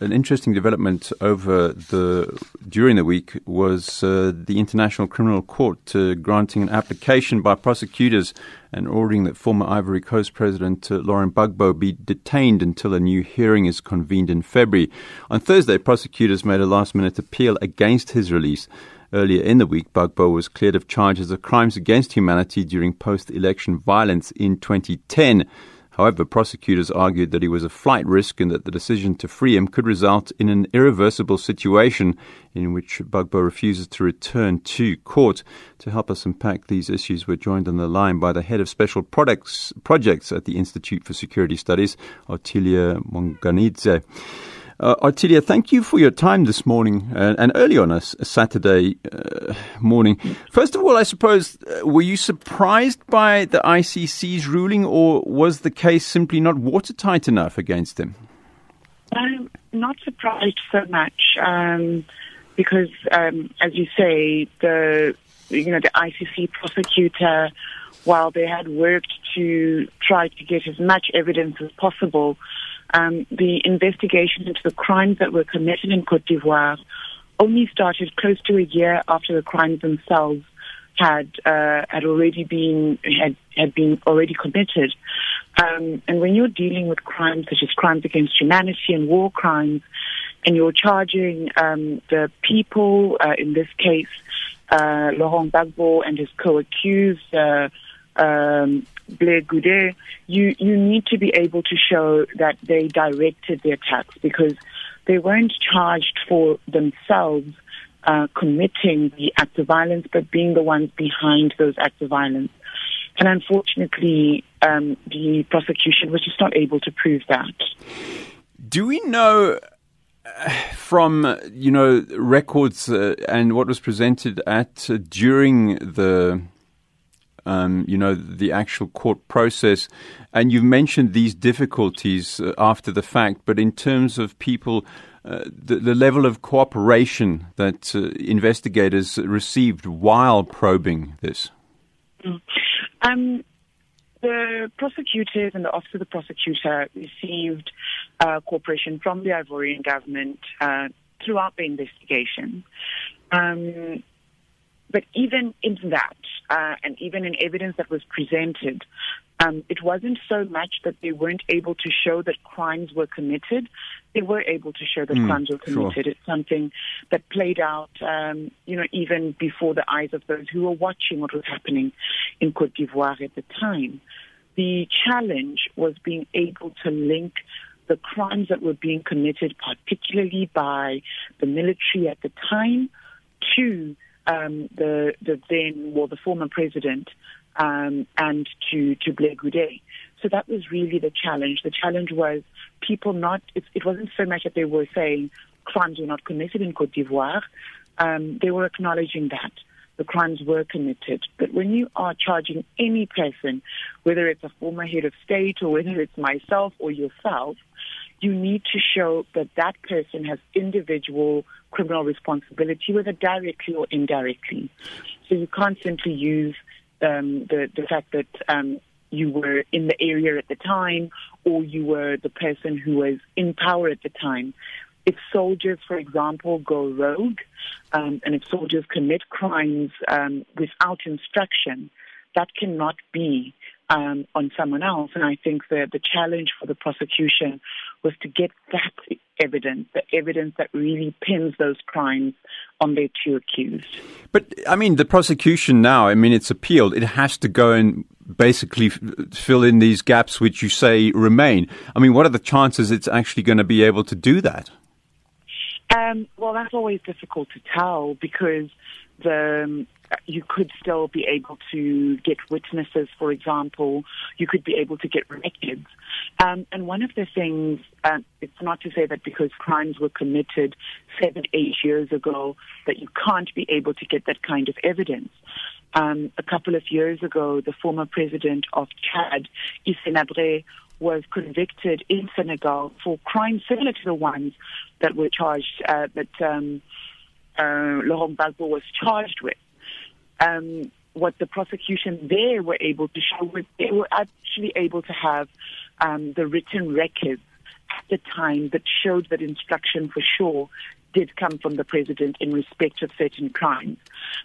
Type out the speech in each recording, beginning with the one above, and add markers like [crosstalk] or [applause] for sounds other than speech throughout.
an interesting development over the during the week was uh, the International Criminal Court uh, granting an application by prosecutors and ordering that former Ivory Coast President uh, Laurent Gbagbo be detained until a new hearing is convened in February. On Thursday, prosecutors made a last-minute appeal against his release. Earlier in the week, Gbagbo was cleared of charges of crimes against humanity during post-election violence in 2010. However, prosecutors argued that he was a flight risk and that the decision to free him could result in an irreversible situation in which Gbagbo refuses to return to court. To help us unpack these issues, we're joined on the line by the head of special products, projects at the Institute for Security Studies, Ottilia Maunganidze. Uh, Ottilia, thank you for your time this morning uh, and early on a, a Saturday uh, morning. First of all, I suppose, uh, were you surprised by the ICC's ruling or was the case simply not watertight enough against him? I'm not surprised so much um, because, um, as you say, the you know the ICC prosecutor, while they had worked to try to get as much evidence as possible um, the investigation into the crimes that were committed in Cote d'Ivoire only started close to a year after the crimes themselves had uh, had already been had had been already committed. Um, and when you're dealing with crimes such as crimes against humanity and war crimes, and you're charging um, the people, uh, in this case, uh, Laurent Gbagbo and his co-accused, uh, um, Blé Goudé, you, you need to be able to show that they directed the attacks because they weren't charged for themselves uh, committing the acts of violence, but being the ones behind those acts of violence. And unfortunately, um, the prosecution was just not able to prove that. Do we know uh, from you know records uh, and what was presented at uh, during the um, you know, the actual court process. And you've mentioned these difficulties uh, after the fact, but in terms of people, uh, the, the, level of cooperation that uh, investigators received while probing this? Mm. Um, the prosecutors and the Office of the Prosecutor received uh, cooperation from the Ivorian government uh, throughout the investigation. Um, but even in that, uh, and even in evidence that was presented, um, it wasn't so much that they weren't able to show that crimes were committed. They were able to show that mm, crimes were committed. Sure. It's something that played out, um, you know, even before the eyes of those who were watching what was happening in Cote d'Ivoire at the time. The challenge was being able to link the crimes that were being committed, particularly by the military at the time, to um, the the then or the former president um, and to to Blé Goudé. So that was really the challenge. The challenge was people not. It, it wasn't so much that they were saying crimes were not committed in Cote d'Ivoire. Um, they were acknowledging that the crimes were committed. But when you are charging any person, whether it's a former head of state or whether it's myself or yourself, you need to show that that person has individual criminal responsibility, whether directly or indirectly. So you can't simply use um, the, the fact that um, you were in the area at the time or you were the person who was in power at the time. If soldiers, for example, go rogue, um, and if soldiers commit crimes um, without instruction, that cannot be um, on someone else. And I think the, the challenge for the prosecution was to get that evidence, the evidence that really pins those crimes on their two accused. But, I mean, the prosecution now, I mean, it's appealed. It has to go and basically f- fill in these gaps which you say remain. I mean, what are the chances it's actually going to be able to do that? Um, well, that's always difficult to tell because the um, you could still be able to get witnesses, for example. You could be able to get records. Um, and one of the things, uh, it's not to say that because crimes were committed seven, eight years ago, that you can't be able to get that kind of evidence. Um, a couple of years ago, the former president of Chad, Hissène Habré, was convicted in Senegal for crimes similar to the ones that were charged, uh, that um, uh, Laurent Gbagbo was charged with um, what the prosecution there were able to show was they were actually able to have um, the written records at the time that showed that instruction for sure did come from the president in respect of certain crimes.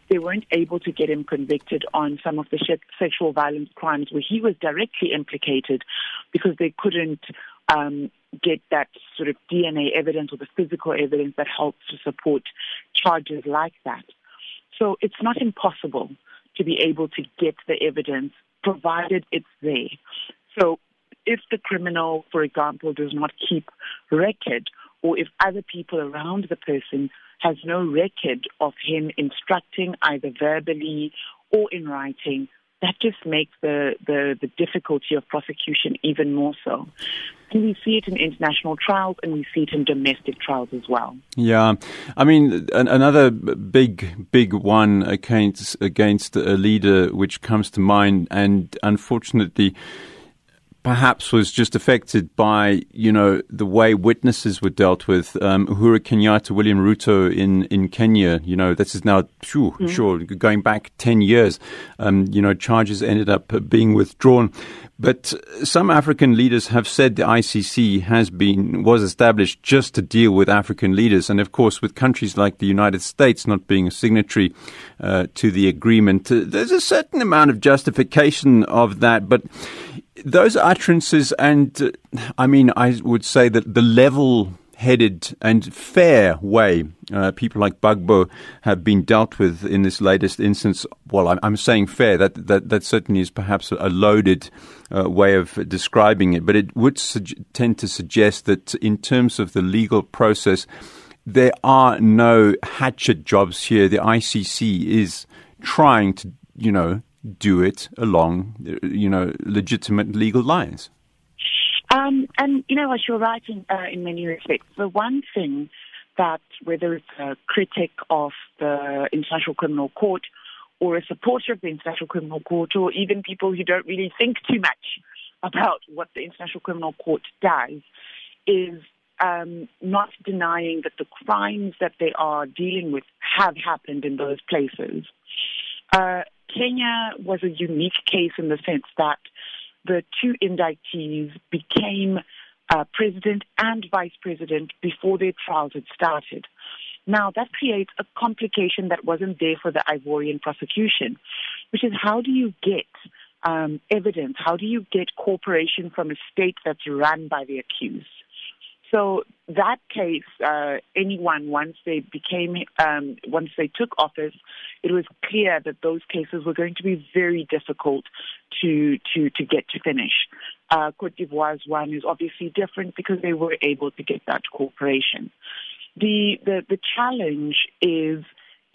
They weren't able to get him convicted on some of the sexual violence crimes where he was directly implicated because they couldn't um, get that sort of DNA evidence or the physical evidence that helps to support charges like that. So it's not impossible to be able to get the evidence provided it's there. So if the criminal, for example, does not keep record or if other people around the person has no record of him instructing either verbally or in writing, that just makes the, the, the difficulty of prosecution even more so. And we see it in international trials and we see it in domestic trials as well. Yeah. I mean, another big, big one against, against a leader which comes to mind, and unfortunately, perhaps was just affected by you know the way witnesses were dealt with. Um, Uhuru Kenyatta, William Ruto in in Kenya. You know this is now phew, mm-hmm. sure going back ten years. Um, you know charges ended up being withdrawn. But some African leaders have said the ICC has been was established just to deal with African leaders, and of course, with countries like the United States not being a signatory uh, to the agreement, uh, there's a certain amount of justification of that. But those utterances, and uh, I mean, I would say that the level headed and fair way uh, people like Gbagbo have been dealt with in this latest instance. Well, I'm, I'm saying fair. That, that that certainly is perhaps a loaded uh, way of describing it, but it would su- tend to suggest that in terms of the legal process, there are no hatchet jobs here. The ICC is trying to, you know, do it along, you know, legitimate legal lines. Um, and you know what, you're right in, uh, in many respects. The one thing that whether it's a critic of the International Criminal Court or a supporter of the International Criminal Court or even people who don't really think too much about what the International Criminal Court does is um, not denying that the crimes that they are dealing with have happened in those places. Uh, Kenya was a unique case in the sense that the two indictees became uh, president and vice president before their trials had started. Now, that creates a complication that wasn't there for the Ivorian prosecution, which is how do you get um, evidence? How do you get cooperation from a state that's run by the accused? So that case, uh, anyone once they became, um, once they took office, it was clear that those cases were going to be very difficult to to to get to finish. Uh, Cote d'Ivoire's one is obviously different because they were able to get that cooperation. The the the challenge is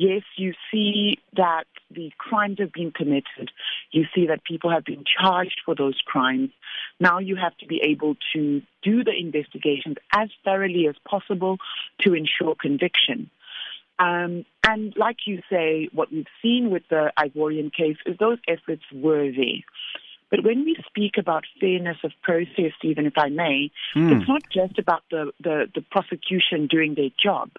yes, you see that the crimes have been committed. You see that people have been charged for those crimes. Now you have to be able to do the investigations as thoroughly as possible to ensure conviction. Um, and like you say, what we've seen with the Ivorian case is those efforts were there. But when we speak about fairness of process, even if I may, mm. it's not just about the, the, the prosecution doing their job.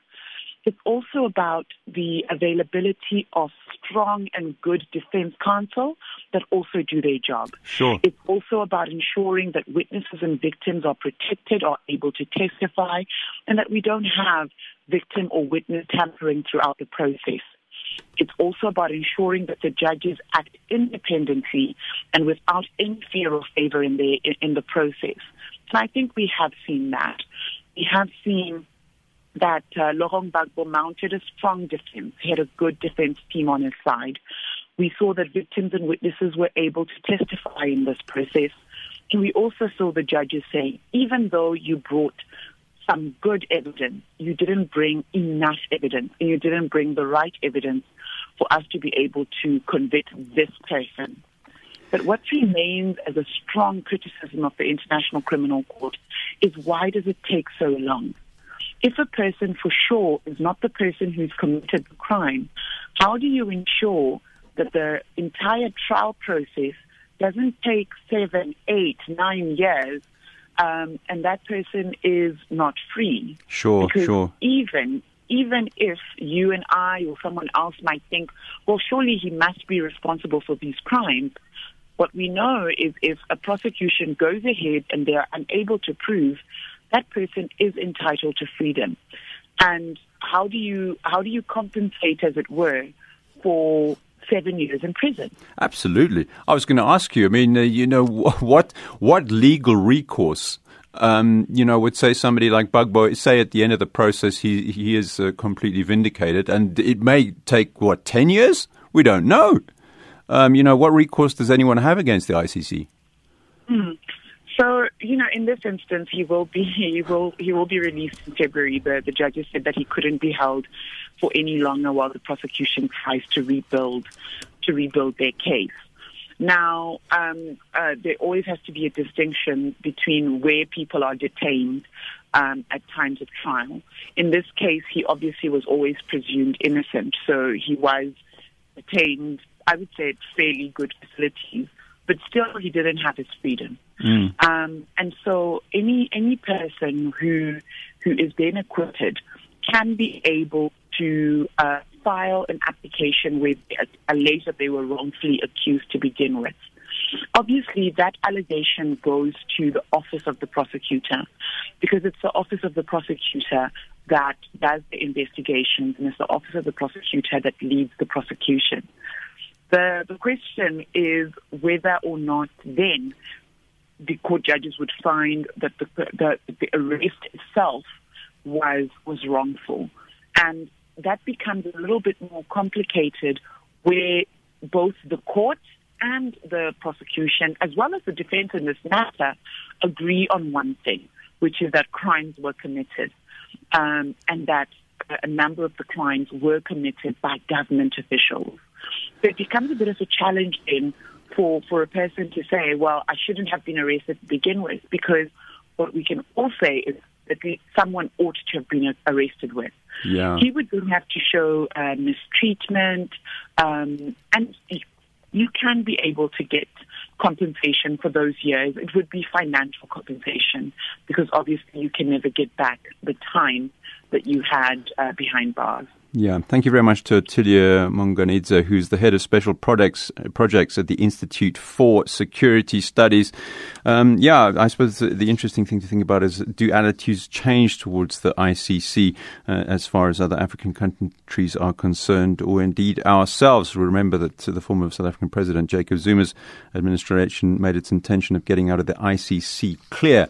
It's also about the availability of strong and good defense counsel that also do their job. Sure. It's also about ensuring that witnesses and victims are protected, are able to testify, and that we don't have victim or witness tampering throughout the process. It's also about ensuring that the judges act independently and without any fear or favor in the in the process. And I think we have seen that. We have seen that uh, Laurent Gbagbo mounted a strong defense. He had a good defense team on his side. We saw that victims and witnesses were able to testify in this process. And we also saw the judges say, even though you brought some good evidence, you didn't bring enough evidence, and you didn't bring the right evidence for us to be able to convict this person. But what remains as a strong criticism of the International Criminal Court is why does it take so long? If a person for sure is not the person who's committed the crime, how do you ensure that the entire trial process doesn't take seven, eight, nine years, um, and that person is not free? Sure, because sure. Even even if you and I or someone else might think, well, surely he must be responsible for these crimes. What we know is if a prosecution goes ahead and they are unable to prove that person is entitled to freedom. And how do you how do you compensate, as it were, for seven years in prison? Absolutely. I was going to ask you. I mean, uh, you know, [laughs] what what legal recourse? Um, you know, would say somebody like Gbagbo, say at the end of the process, he he is uh, completely vindicated, and it may take what ten years. We don't know. Um, you know, what recourse does anyone have against the ICC? Hmm. So, you know, in this instance, he will be [laughs] he will he will be released in February. The the judges said that he couldn't be held for any longer while the prosecution tries to rebuild to rebuild their case. Now, um, uh, there always has to be a distinction between where people are detained um, at times of trial. In this case, he obviously was always presumed innocent, so he was detained. I would say at fairly good facilities but still he didn't have his freedom. Mm. Um, and so any any person who who is then acquitted can be able to uh, file an application with allege that they were wrongfully accused to begin with. Obviously, that allegation goes to the office of the prosecutor because it's the office of the prosecutor that does the investigations and it's the office of the prosecutor that leads the prosecution. The, the question is whether or not then the court judges would find that the, the, the arrest itself was was wrongful, and that becomes a little bit more complicated, where both the court and the prosecution, as well as the defense in this matter, agree on one thing, which is that crimes were committed, um, and that a number of the crimes were committed by government officials. So it becomes a bit of a challenge then for, for a person to say, well, I shouldn't have been arrested to begin with, because what we can all say is that someone ought to have been arrested with. Yeah. He would then have to show uh, mistreatment, um, and you can be able to get compensation for those years. It would be financial compensation because obviously you can never get back the time that you had uh, behind bars. Yeah, thank you very much to Ottilia Maunganidze, who's the head of special projects projects at the Institute for Security Studies. Um, yeah, I suppose the interesting thing to think about is do attitudes change towards the ICC uh, as far as other African countries are concerned, or indeed ourselves? Remember that the former South African President Jacob Zuma's administration made its intention of getting out of the ICC clear.